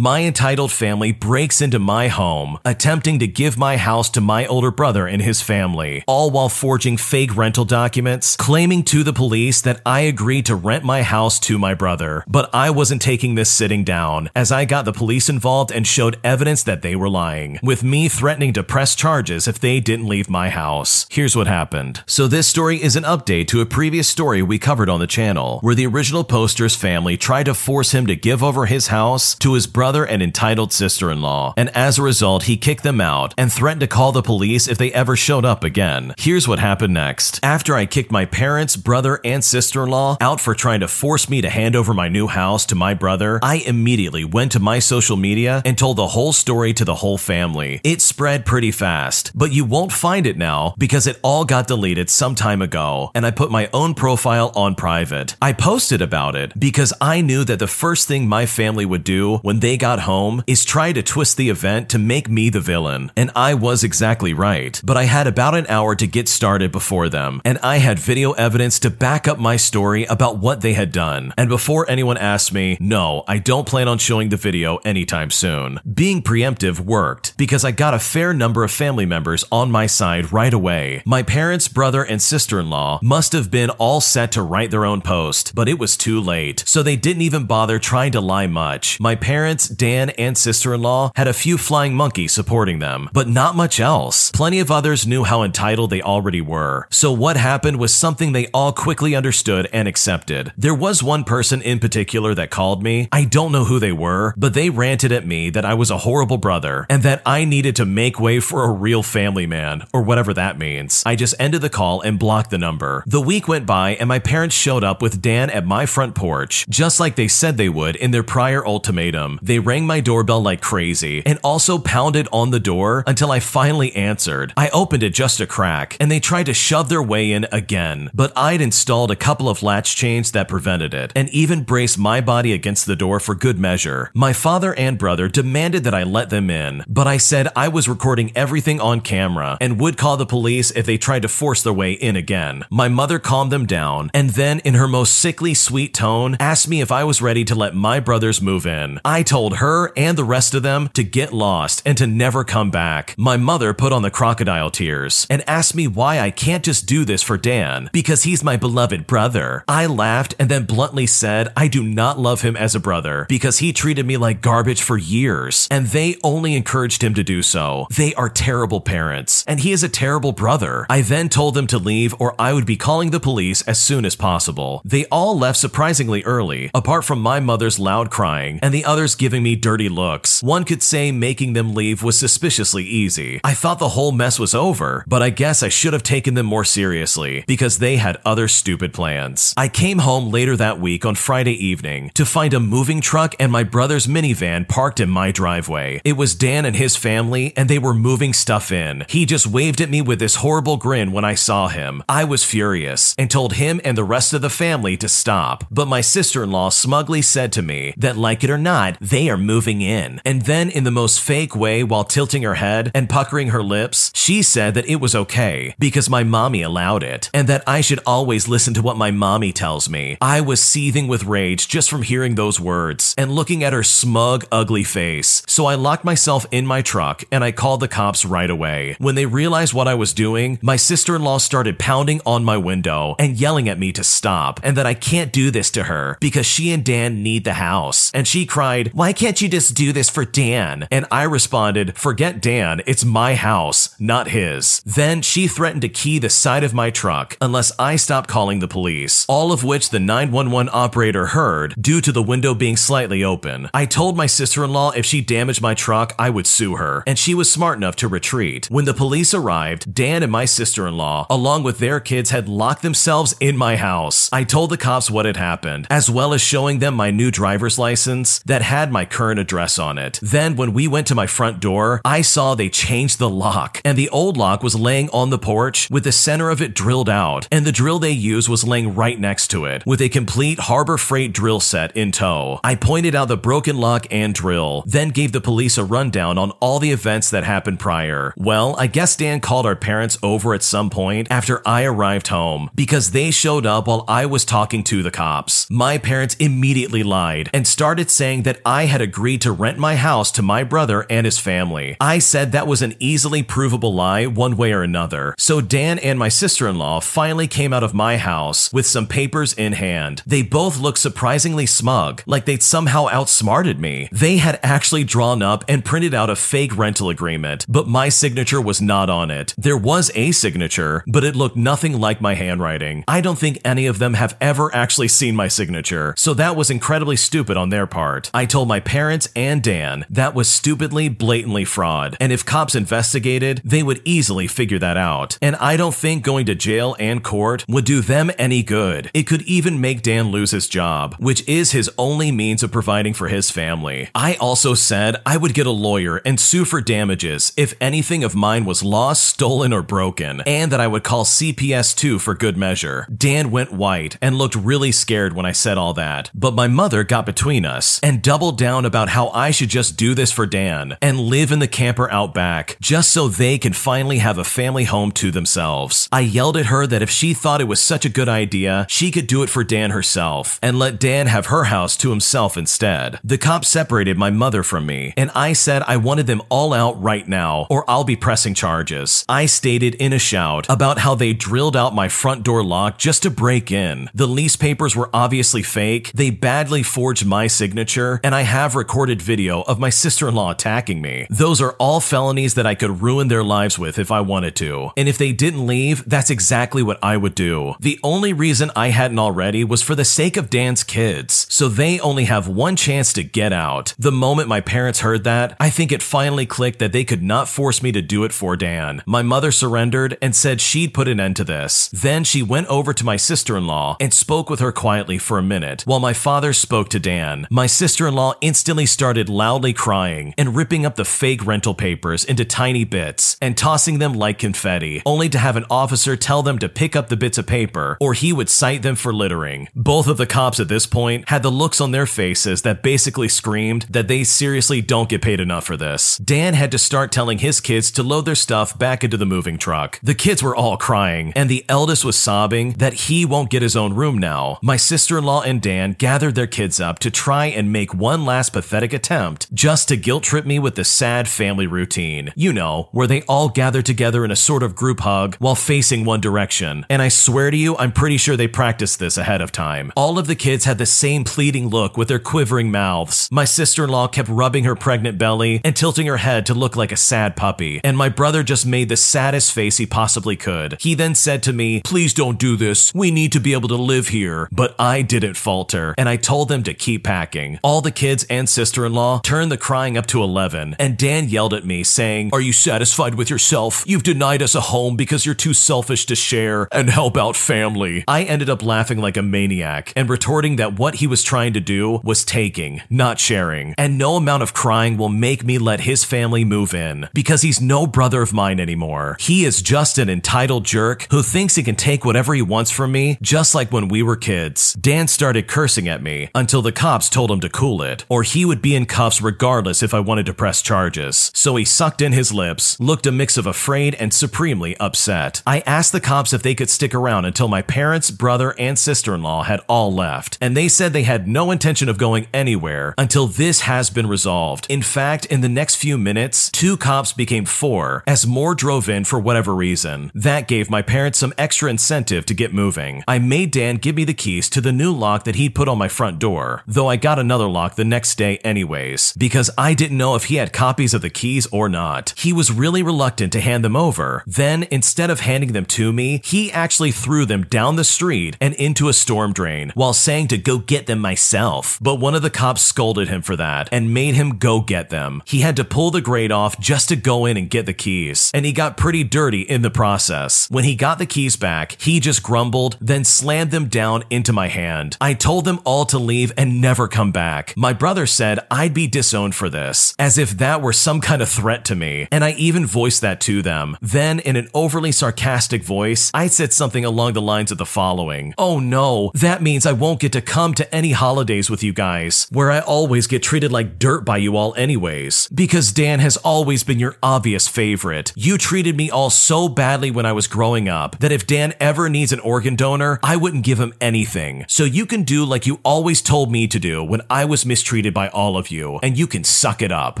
My entitled family breaks into my home, attempting to give my house to my older brother and his family, all while forging fake rental documents, claiming to the police that I agreed to rent my house to my brother. But I wasn't taking this sitting down, as I got the police involved and showed evidence that they were lying, with me threatening to press charges if they didn't leave my house. Here's what happened. So, this story is an update to a previous story we covered on the channel, where the original poster's family tried to force him to give over his house to his brother and entitled sister in law, and as a result, he kicked them out and threatened to call the police if they ever showed up again. Here's what happened next. After I kicked my parents, brother, and sister in law out for trying to force me to hand over my new house to my brother, I immediately went to my social media and told the whole story to the whole family. It spread pretty fast, but you won't find it now because it all got deleted some time ago, and I put my own profile on private. I posted about it because I knew that the first thing my family would do when they got home is try to twist the event to make me the villain. And I was exactly right. But I had about an hour to get started before them, and I had video evidence to back up my story about what they had done. And before anyone asked me, no, I don't plan on showing the video anytime soon. Being preemptive worked because I got a fair number of family members on my side right away. My parents, brother, and sister in law must have been all set to write their own post, but it was too late, so they didn't even bother trying to lie much. My parents, Dan, and sister in law had a few flying monkeys supporting them, but not much else. Plenty of others knew how entitled they already were. So what happened was something they all quickly understood and accepted. There was one person in particular that called me. I don't know who they were, but they ranted at me that I was a horrible brother and that I needed to make way for a real family man, or whatever that means. I just ended the call and blocked the number. The week went by and my parents showed up with Dan at my front porch, just like they said they would in their prior ultimatum. They rang my doorbell like crazy and also pounded on the door until I finally answered. I opened it just a crack and they tried to shove their way in again, but I'd installed a couple of latch chains that prevented it and even braced my body against the door for good measure. My father and brother demanded that I let them in, but I said I was recording everything on camera and would call the police if they tried to force their way in again. My mother calmed them down and then, in her most sickly sweet tone, asked me if I was ready to let my brothers move in. I told her and the rest of them to get lost and to never come back. My mother put on the crocodile tears and asked me why I can't just do this for Dan because he's my beloved brother. I laughed and then bluntly said I do not love him as a brother because he treated me like garbage for years and they only encouraged him to do so. They are terrible parents and he is a terrible brother. I then told them to leave or I would be calling the police as soon as possible. They all left surprisingly early, apart from my mother's loud crying and the others giving me dirty looks. One could say making them leave was suspiciously easy. I thought the whole mess was over, but I guess I should have taken them more seriously because they had other stupid plans. I came home later that week on Friday evening to find a moving truck and my brother's minivan parked in my driveway. It was Dan and his family, and they were moving stuff in. He just waved at me with this horrible grin when I saw him. I was furious and told him and the rest of the family to stop. But my sister in law smugly said to me that, like it or not, they are moving in. And then, in the most fake way, while tilting her head and puckering her lips, she said that it was okay because my mommy allowed it and that I should always listen to what my mommy tells me. I was seething with rage just from hearing those words and looking at her smug, ugly face. So I locked myself in my truck and I called the cops right away. When they realized what I was doing, my sister in law started pounding on my window and yelling at me to stop and that I can't do this to her because she and Dan need the house. And she cried, Why can't you just do this for Dan? And I responded, Forget Dan, it's my house, not his. Then she threatened to key the side of my truck unless I stopped calling the police, all of which the 911 operator heard due to the window being slightly open. I told my sister in law if she damaged my truck, I would sue her, and she was smart enough to retreat. When the police arrived, Dan and my sister in law, along with their kids, had locked themselves in my house. I told the cops what had happened, as well as showing them my new driver's license that had my current address on it. Then, when we went to my front door, I saw they changed the lock, and the old lock was laying on the porch with the center of it drilled out, and the drill they used was laying right next to it, with a complete Harbor Freight drill set in tow. I pointed out the broken lock and drill, then gave the police a rundown on all the events that happened prior. Well, I guess Dan called our parents over at some point after I arrived home because they showed up while I was talking to the cops. My parents immediately lied and started saying that I had agreed to rent my house to my brother and his family. I said that was an easily provable lie one way or another. So Dan and my sister-in-law finally came out of my house with some papers in hand. They both looked surprisingly smug, like they'd somehow outsmarted me. They had actually drawn up and printed out a fake rental agreement, but my signature was not on it. There was a signature, but it looked nothing like my handwriting. I don't think any of them have ever actually seen my signature, so that was incredibly stupid on their part. I told my parents and Dan that was stupidly, blatantly fraud, and if cops investigated, they would easily figure that out. And I don't think going to jail and court would do them any good. It could even make Dan lose his job, which is his only means of providing for his family. I also said I would get a lawyer and sue for damages if anything of mine was lost, stolen, or broken, and that I would call CPS 2 for good measure. Dan went white and looked really scared when I said all that, but my mother got between us and doubled down about how I should just do this for Dan and live in the camper out back just so they can finally have a family home to themselves. I yelled at her that if she thought it was such a good idea, she could do it for Dan herself and let Dan have her house to himself instead. The cops separated my mother from me, and I said I wanted them all out right now or I'll be pressing charges. I stated in a shout about how they drilled out my front door lock just to break in. The lease papers were obviously fake, they badly forged my signature, and I have recorded video of my sister in law attacking me. Those are all felonies that I could ruin their lives with if I wanted to. And if they didn't leave, that's exactly what I would do. The only reason I hadn't already was for the sake of Dan's kids, so they only have one chance to get out. The moment my parents heard that, I think it finally clicked that they could not force me to do it for Dan. My mother surrendered and said she'd put an end to this. Then she went over to my sister in law and spoke with her quietly for a minute while my father spoke to Dan. My sister in law instantly started loudly crying and ripping up the fake rental papers into tiny bits and tossing them like confetti, only to have an officer tell them to pick up the bits of paper or he would cite them for littering. Both of the cops at this point had the looks on their faces that basically screamed that they seriously don't get paid enough for this. Dan had to start telling his kids to load their stuff back into the moving truck. The kids were all crying, and the eldest was sobbing that he won't get his own room now. My sister in law and Dan gathered their kids up to try and make one last pathetic attempt just to guilt trip me with the sad family routine. You know, where they all gather together in a sort of group hug while facing one direction. And I swear to you, I'm pretty sure they practiced this ahead of time. All of the kids had the same pleading look with their quivering mouths. My sister in law kept rubbing her pregnant belly and tilting her head to look like a sad puppy. And my brother just made the saddest face he possibly could. He then said to me, Please don't do this. We need to be able to live here. But I didn't falter, and I told them to keep packing. All the kids and sister in law turned the crying up to 11, and Dan yelled at me, saying, Are you satisfied with yourself? You've denied us a home because you're too selfish to share and help out family. I ended up laughing like a maniac and retorting that what he was trying to do was taking, not sharing. And no amount of crying will make me let his family move in because he's no brother of mine anymore. He is just an entitled jerk who thinks he can take whatever he wants from me, just like when we were kids. Dan started cursing at me until the cops told him to cool it, or he would be in cuffs regardless if I wanted to press charges. So he sucked in his lips, looked a mix of afraid and supremely upset. I asked the cops if they could stick around until my parents, brother, and sister in law had all left, and they said they had no intention of going anywhere until this has been resolved. In fact, in the next few minutes, two cops became four as more drove in for whatever reason. That gave my parents some extra incentive to get moving. I made Dan give me the keys to the new lock that he'd put on my front door, though I got another lock the next day anyways, because I didn't know if he had copies of the keys or not. He was really reluctant to hand them over. Then, instead of handing them to me, he actually threw them down the street and into a storm drain while saying to go get them myself. But one of the cops scolded him for that and made him go get them. He had to pull the grate off just to go in and get the keys, and he got pretty dirty in the process. When he got the keys back, he just grumbled, then slammed them down into my hand. I told them all to leave and never come back. My brother said I'd be disowned for this, as if that were some kind of threat to me, and I even voiced that to them. Then, in an overly sarcastic voice, I said something along the lines of the following Oh no, that means I won't get to come to any holidays with you guys, where I always get treated like dirt by you all, anyways. Because Dan has always been your obvious favorite. You treated me all so badly when I was growing up that if Dan ever needs an organ donor, I wouldn't give him anything. So you can do like you always told me to do when I was mistreated mistreated by all of you, and you can suck it up.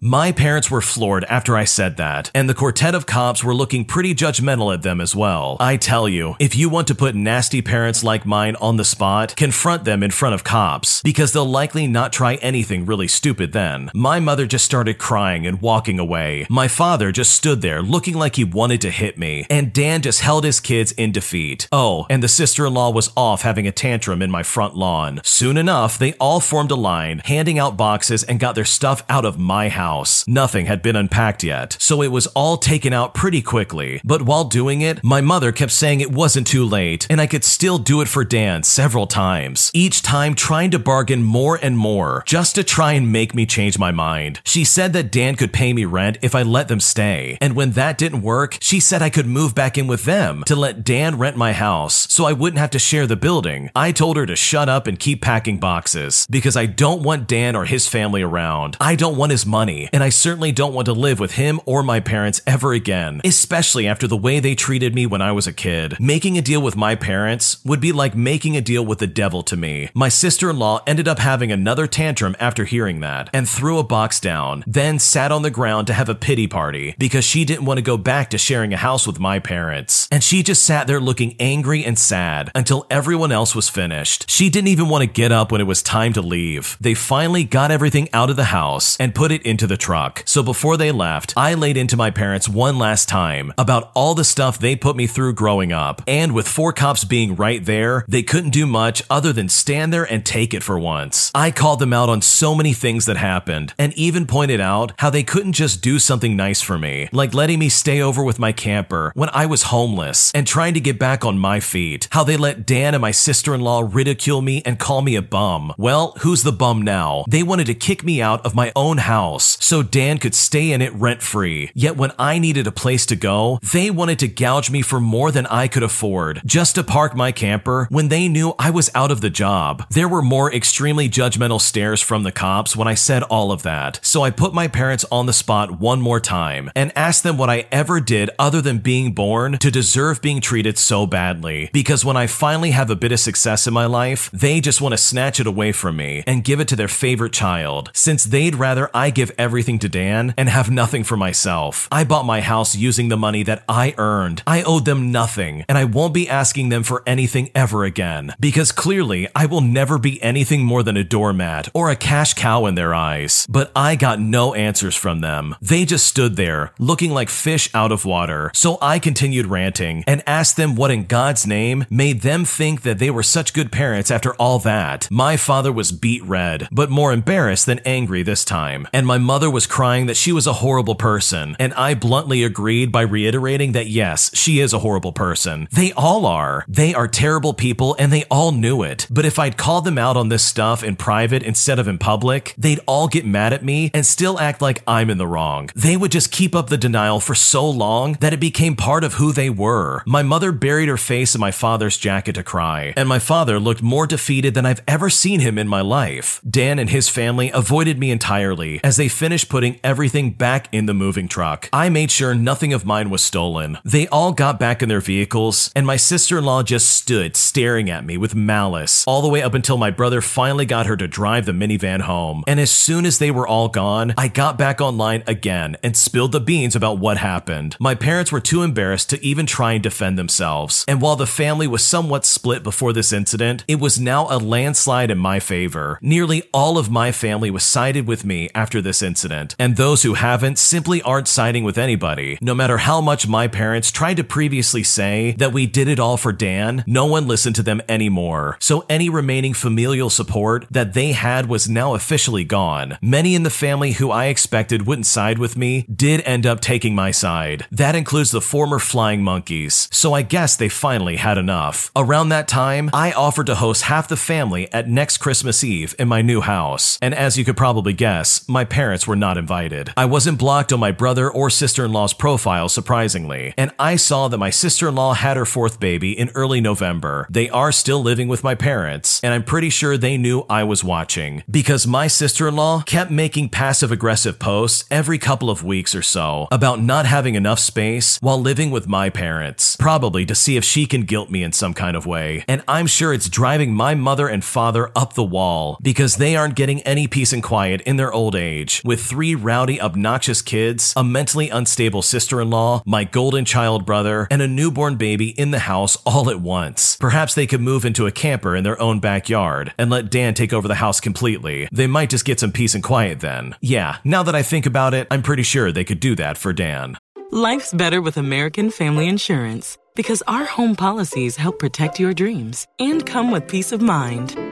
My parents were floored after I said that, and the quartet of cops were looking pretty judgmental at them as well. I tell you, if you want to put nasty parents like mine on the spot, confront them in front of cops, because they'll likely not try anything really stupid then. My mother just started crying and walking away. My father just stood there looking like he wanted to hit me, and Dan just held his kids in defeat. Oh, and the sister in law was off having a tantrum in my front lawn. Soon enough, they all formed a line, out boxes and got their stuff out of my house. Nothing had been unpacked yet, so it was all taken out pretty quickly. But while doing it, my mother kept saying it wasn't too late, and I could still do it for Dan several times, each time trying to bargain more and more, just to try and make me change my mind. She said that Dan could pay me rent if I let them stay, and when that didn't work, she said I could move back in with them to let Dan rent my house so I wouldn't have to share the building. I told her to shut up and keep packing boxes because I don't want Dan or his family around. I don't want his money, and I certainly don't want to live with him or my parents ever again, especially after the way they treated me when I was a kid. Making a deal with my parents would be like making a deal with the devil to me. My sister in law ended up having another tantrum after hearing that and threw a box down, then sat on the ground to have a pity party because she didn't want to go back to sharing a house with my parents. And she just sat there looking angry and sad until everyone else was finished. She didn't even want to get up when it was time to leave. They finally got everything out of the house and put it into the truck. So before they left, I laid into my parents one last time about all the stuff they put me through growing up. And with four cops being right there, they couldn't do much other than stand there and take it for once. I called them out on so many things that happened and even pointed out how they couldn't just do something nice for me, like letting me stay over with my camper when I was homeless and trying to get back on my feet. How they let Dan and my sister in law ridicule me and call me a bum. Well, who's the bum now? They wanted to kick me out of my own house so Dan could stay in it rent free. Yet when I needed a place to go, they wanted to gouge me for more than I could afford just to park my camper when they knew I was out of the job. There were more extremely judgmental stares from the cops when I said all of that. So I put my parents on the spot one more time and asked them what I ever did other than being born to deserve being treated so badly. Because when I finally have a bit of success in my life, they just want to snatch it away from me and give it to their favorite child, since they'd rather I give everything to Dan and have nothing for myself. I bought my house using the money that I earned. I owed them nothing, and I won't be asking them for anything ever again, because clearly I will never be anything more than a doormat or a cash cow in their eyes. But I got no answers from them. They just stood there, looking like fish out of water. So I continued ranting and asked them what in God's name made them think that they were such good parents after all that. My father was beet red, but more embarrassed than angry this time. And my mother was crying that she was a horrible person. And I bluntly agreed by reiterating that yes, she is a horrible person. They all are. They are terrible people and they all knew it. But if I'd called them out on this stuff in private instead of in public, they'd all get mad at me and still act like I'm in the wrong. They would just keep up the denial for so long that it became part of who they were. My mother buried her face in my father's jacket to cry, and my father looked more defeated than I've ever seen him in my life. Dan and his family avoided me entirely as they finished putting everything back in the moving truck. I made sure nothing of mine was stolen. They all got back in their vehicles, and my sister in law just stood staring at me with malice all the way up until my brother finally got her to drive the minivan home. And as soon as they were all gone, I got back online again and spilled the beans about what happened. My parents were too embarrassed to even try and defend themselves. And while the family was somewhat split before this incident, it was now a landslide in my favor. Nearly all of my family was sided with me after this incident, and those who haven't simply aren't siding with anybody. No matter how much my parents tried to previously say that we did it all for Dan, no one listened to them anymore. So any remaining familial support that they had was now officially gone. Many in the family who I expected wouldn't side with me did end up taking my side. That includes the former flying monkeys. So I guess they finally had enough. Around that time, I offered to host half the family at next Christmas Eve in my new house. And as you could probably guess, my parents were not invited. I wasn't blocked on my brother or sister in law's profile, surprisingly, and I saw that my sister in law had her fourth baby in early November. They are still living with my parents, and I'm pretty sure they knew I was watching because my sister in law kept making passive aggressive posts every couple of weeks or so about not having enough space while living with my parents, probably to see if she can guilt me in some kind of way. And I'm sure it's driving my mother and father up the wall because they aren't not getting any peace and quiet in their old age, with three rowdy, obnoxious kids, a mentally unstable sister in law, my golden child brother, and a newborn baby in the house all at once. Perhaps they could move into a camper in their own backyard and let Dan take over the house completely. They might just get some peace and quiet then. Yeah, now that I think about it, I'm pretty sure they could do that for Dan. Life's better with American Family Insurance because our home policies help protect your dreams and come with peace of mind.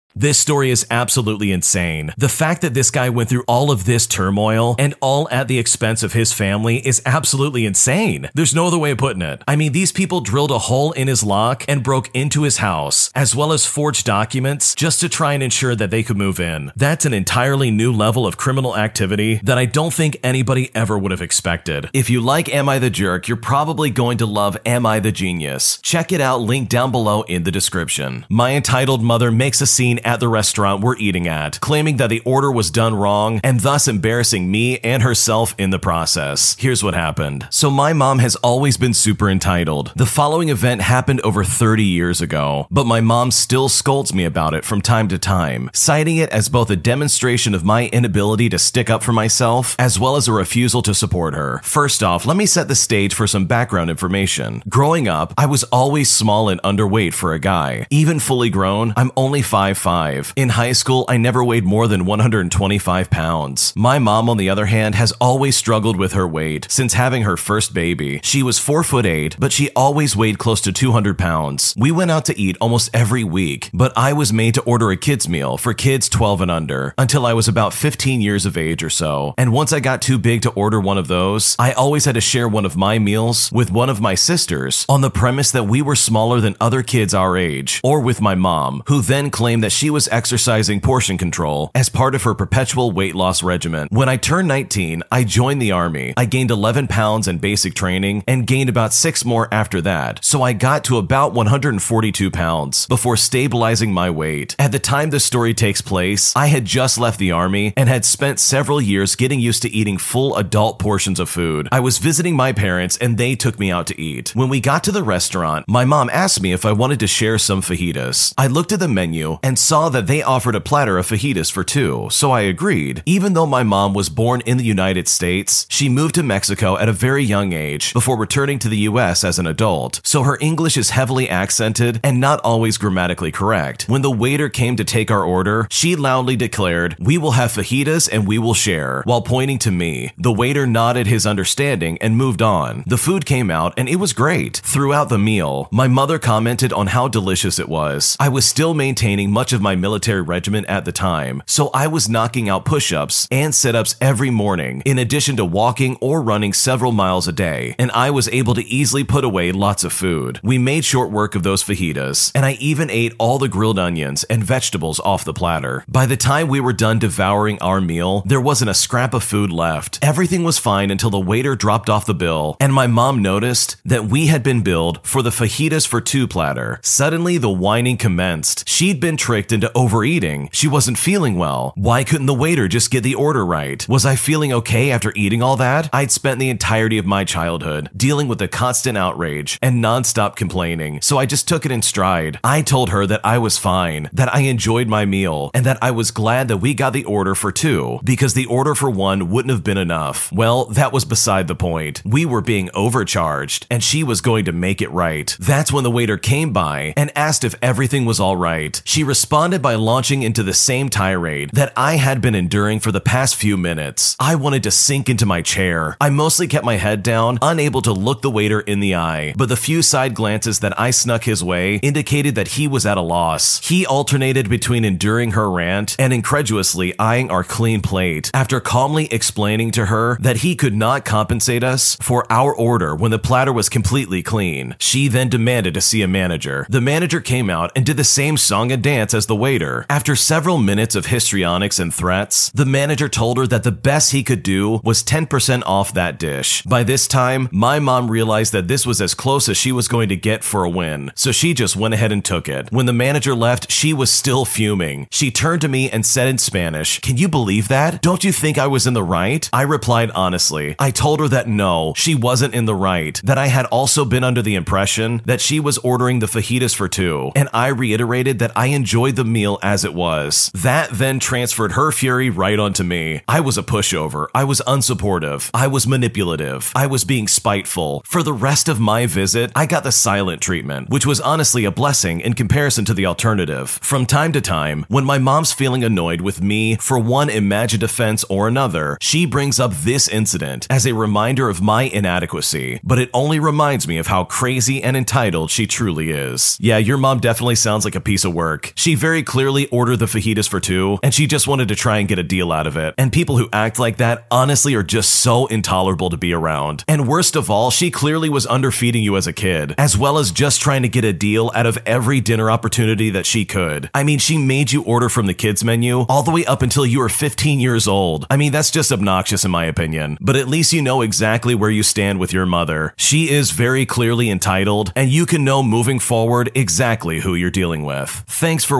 This story is absolutely insane. The fact that this guy went through all of this turmoil and all at the expense of his family is absolutely insane. There's no other way of putting it. I mean, these people drilled a hole in his lock and broke into his house, as well as forged documents just to try and ensure that they could move in. That's an entirely new level of criminal activity that I don't think anybody ever would have expected. If you like Am I the Jerk, you're probably going to love Am I the Genius. Check it out, link down below in the description. My entitled mother makes a scene at the restaurant we're eating at, claiming that the order was done wrong and thus embarrassing me and herself in the process. Here's what happened. So, my mom has always been super entitled. The following event happened over 30 years ago, but my mom still scolds me about it from time to time, citing it as both a demonstration of my inability to stick up for myself as well as a refusal to support her. First off, let me set the stage for some background information. Growing up, I was always small and underweight for a guy. Even fully grown, I'm only 5'5 in high school, I never weighed more than 125 pounds. My mom, on the other hand, has always struggled with her weight since having her first baby. She was 4 foot 8, but she always weighed close to 200 pounds. We went out to eat almost every week, but I was made to order a kids meal for kids 12 and under until I was about 15 years of age or so. And once I got too big to order one of those, I always had to share one of my meals with one of my sisters on the premise that we were smaller than other kids our age, or with my mom, who then claimed that she was exercising portion control as part of her perpetual weight loss regimen. When I turned 19, I joined the army. I gained 11 pounds in basic training and gained about six more after that. So I got to about 142 pounds before stabilizing my weight. At the time this story takes place, I had just left the army and had spent several years getting used to eating full adult portions of food. I was visiting my parents and they took me out to eat. When we got to the restaurant, my mom asked me if I wanted to share some fajitas. I looked at the menu and saw that they offered a platter of fajitas for two, so I agreed. Even though my mom was born in the United States, she moved to Mexico at a very young age before returning to the US as an adult, so her English is heavily accented and not always grammatically correct. When the waiter came to take our order, she loudly declared, We will have fajitas and we will share, while pointing to me. The waiter nodded his understanding and moved on. The food came out and it was great. Throughout the meal, my mother commented on how delicious it was. I was still maintaining much of my military regiment at the time, so I was knocking out push ups and sit ups every morning, in addition to walking or running several miles a day, and I was able to easily put away lots of food. We made short work of those fajitas, and I even ate all the grilled onions and vegetables off the platter. By the time we were done devouring our meal, there wasn't a scrap of food left. Everything was fine until the waiter dropped off the bill, and my mom noticed that we had been billed for the fajitas for two platter. Suddenly, the whining commenced. She'd been tricked into overeating. She wasn't feeling well. Why couldn't the waiter just get the order right? Was I feeling okay after eating all that? I'd spent the entirety of my childhood dealing with the constant outrage and nonstop complaining, so I just took it in stride. I told her that I was fine, that I enjoyed my meal, and that I was glad that we got the order for two, because the order for one wouldn't have been enough. Well, that was beside the point. We were being overcharged, and she was going to make it right. That's when the waiter came by and asked if everything was all right. She responded by launching into the same tirade that I had been enduring for the past few minutes. I wanted to sink into my chair. I mostly kept my head down, unable to look the waiter in the eye, but the few side glances that I snuck his way indicated that he was at a loss. He alternated between enduring her rant and incredulously eyeing our clean plate after calmly explaining to her that he could not compensate us for our order when the platter was completely clean. She then demanded to see a manager. The manager came out and did the same song and dance as as the waiter. After several minutes of histrionics and threats, the manager told her that the best he could do was 10% off that dish. By this time, my mom realized that this was as close as she was going to get for a win, so she just went ahead and took it. When the manager left, she was still fuming. She turned to me and said in Spanish, Can you believe that? Don't you think I was in the right? I replied honestly. I told her that no, she wasn't in the right, that I had also been under the impression that she was ordering the fajitas for two, and I reiterated that I enjoyed the meal as it was. That then transferred her fury right onto me. I was a pushover. I was unsupportive. I was manipulative. I was being spiteful. For the rest of my visit, I got the silent treatment, which was honestly a blessing in comparison to the alternative. From time to time, when my mom's feeling annoyed with me for one imagined offense or another, she brings up this incident as a reminder of my inadequacy, but it only reminds me of how crazy and entitled she truly is. Yeah, your mom definitely sounds like a piece of work. She very clearly ordered the fajitas for two, and she just wanted to try and get a deal out of it. And people who act like that honestly are just so intolerable to be around. And worst of all, she clearly was underfeeding you as a kid, as well as just trying to get a deal out of every dinner opportunity that she could. I mean, she made you order from the kids menu all the way up until you were 15 years old. I mean, that's just obnoxious in my opinion, but at least you know exactly where you stand with your mother. She is very clearly entitled, and you can know moving forward exactly who you're dealing with. Thanks for